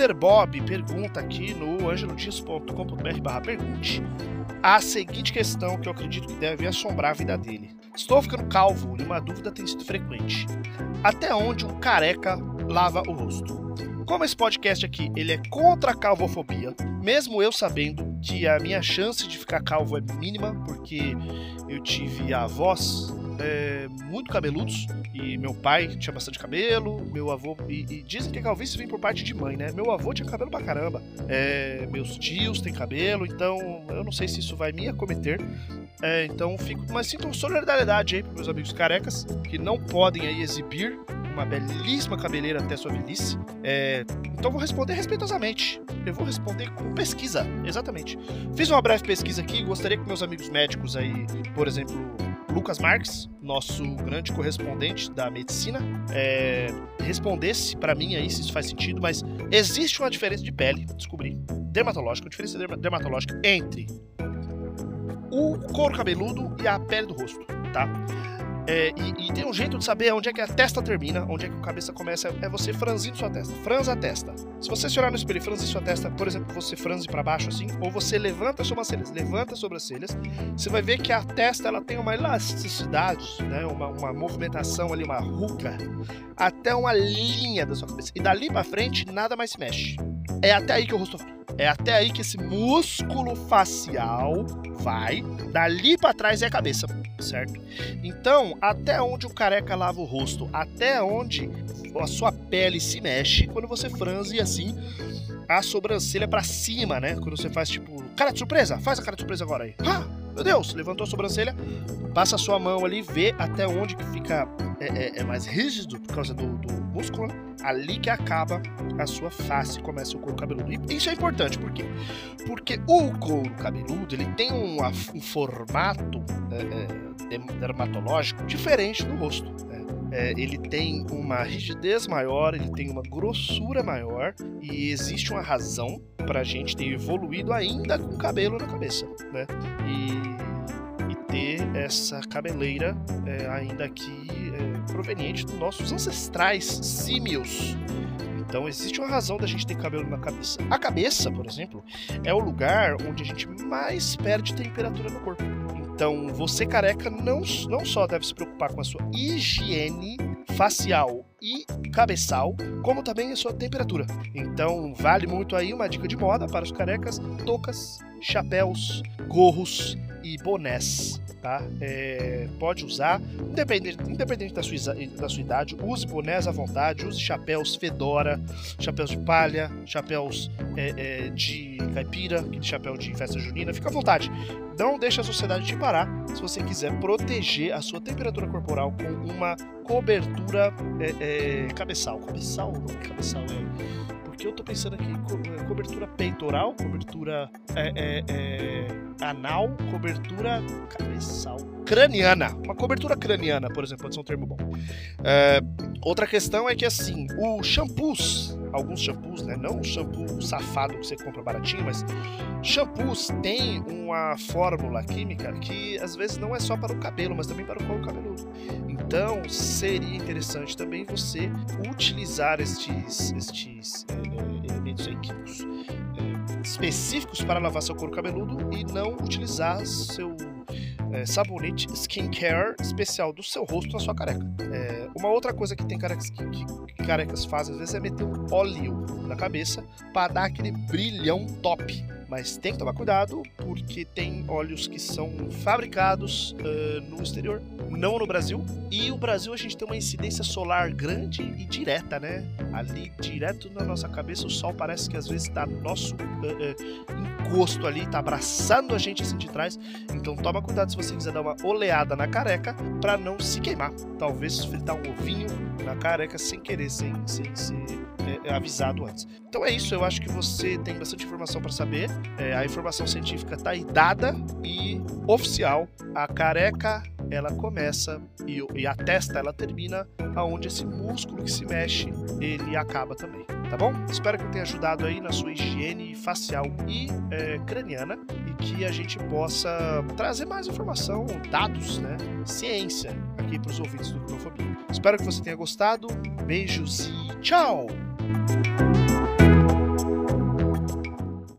Peter Bob pergunta aqui no angelodias.com.br barra pergunte a seguinte questão que eu acredito que deve assombrar a vida dele. Estou ficando calvo e uma dúvida tem sido frequente. Até onde um careca lava o rosto? Como esse podcast aqui ele é contra a calvofobia, mesmo eu sabendo que a minha chance de ficar calvo é mínima, porque eu tive avós é, muito cabeludos e meu pai tinha bastante cabelo, meu avô. E, e, dizem que a calvície vem por parte de mãe, né? Meu avô tinha cabelo pra caramba. É, meus tios têm cabelo, então eu não sei se isso vai me acometer. É, então fico. Mas sinto solidariedade aí pros meus amigos carecas que não podem aí exibir uma belíssima cabeleira até sua velhice. É, então vou responder respeitosamente. Eu vou responder com pesquisa, exatamente. Fiz uma breve pesquisa aqui, gostaria que meus amigos médicos aí, por exemplo, Lucas Marques, nosso grande correspondente da medicina, é, respondesse para mim aí se isso faz sentido, mas existe uma diferença de pele, descobri, dermatológica, uma diferença dermatológica entre o couro cabeludo e a pele do rosto, tá? É, e, e, tem um jeito de saber onde é que a testa termina, onde é que a cabeça começa, é você franzindo sua testa. Franza a testa. Se você se olhar no espelho e franzir sua testa, por exemplo, você franze para baixo assim, ou você levanta as sobrancelhas, levanta as sobrancelhas, você vai ver que a testa ela tem uma elasticidade, né, uma, uma movimentação ali, uma ruga, até uma linha da sua cabeça. E dali para frente, nada mais se mexe. É até aí que o rosto é até aí que esse músculo facial vai, dali para trás é a cabeça, certo? Então, até onde o careca lava o rosto, até onde a sua pele se mexe quando você franze assim a sobrancelha para cima, né? Quando você faz tipo, cara de surpresa, faz a cara de surpresa agora aí. Ah, meu Deus, levantou a sobrancelha, passa a sua mão ali, vê até onde que fica é, é, é mais rígido por causa do, do músculo, né? ali que acaba a sua face, começa o couro cabeludo. E isso é importante, por quê? Porque o couro cabeludo ele tem um, um formato é, é dermatológico diferente do rosto. Né? É, ele tem uma rigidez maior, ele tem uma grossura maior e existe uma razão para a gente ter evoluído ainda com cabelo na cabeça, né? E, e ter essa cabeleira é, ainda aqui é, proveniente dos nossos ancestrais símios. Então existe uma razão da gente ter cabelo na cabeça. A cabeça, por exemplo, é o lugar onde a gente mais perde temperatura no corpo. Então, você careca não, não só deve se preocupar com a sua higiene facial e cabeçal, como também a sua temperatura. Então, vale muito aí uma dica de moda para os carecas: toucas, chapéus, gorros e bonés tá? É, pode usar, independente, independente da, sua, da sua idade, use bonés à vontade, use chapéus fedora, chapéus de palha, chapéus é, é, de caipira, chapéu de festa junina, fica à vontade. Não deixe a sociedade te parar se você quiser proteger a sua temperatura corporal com uma cobertura é, é, cabeçal. Cabeçal? Não, cabeçal é porque eu tô pensando aqui co cobertura peitoral, cobertura é, é, é, anal, cobertura cabeçal, craniana. Uma cobertura craniana, por exemplo, pode ser um termo bom. É, outra questão é que assim, o shampoos, alguns shampoos, né? Não o shampoo safado que você compra baratinho, mas shampoos têm uma fórmula química que às vezes não é só para o cabelo, mas também para o couro cabeludo. Então seria interessante também você utilizar estes, estes é, elementos químicos é, específicos para lavar seu couro cabeludo e não utilizar seu é, sabonete skincare especial do seu rosto na sua careca. É, uma outra coisa que tem carecas que, que, carecas fazem às vezes é meter um óleo na cabeça para dar aquele brilhão top. Mas tem que tomar cuidado porque tem óleos que são fabricados uh, no exterior, não no Brasil. E o Brasil a gente tem uma incidência solar grande e direta, né? Ali direto na nossa cabeça o sol parece que às vezes está no nosso uh, uh, encosto ali, está abraçando a gente assim de trás. Então toma cuidado se você quiser dar uma oleada na careca para não se queimar. Talvez fritar um ovinho na careca sem querer, sem, ser é, avisado antes. Então é isso, eu acho que você tem bastante informação para saber. É, a informação científica está aí dada e oficial. A careca ela começa e, e, a testa ela termina aonde esse músculo que se mexe ele acaba também, tá bom? Espero que eu tenha ajudado aí na sua higiene facial e é, craniana e que a gente possa trazer mais informação, dados, né, ciência aqui para os ouvintes do Cronofobia. Espero que você tenha gostado. Beijos e tchau.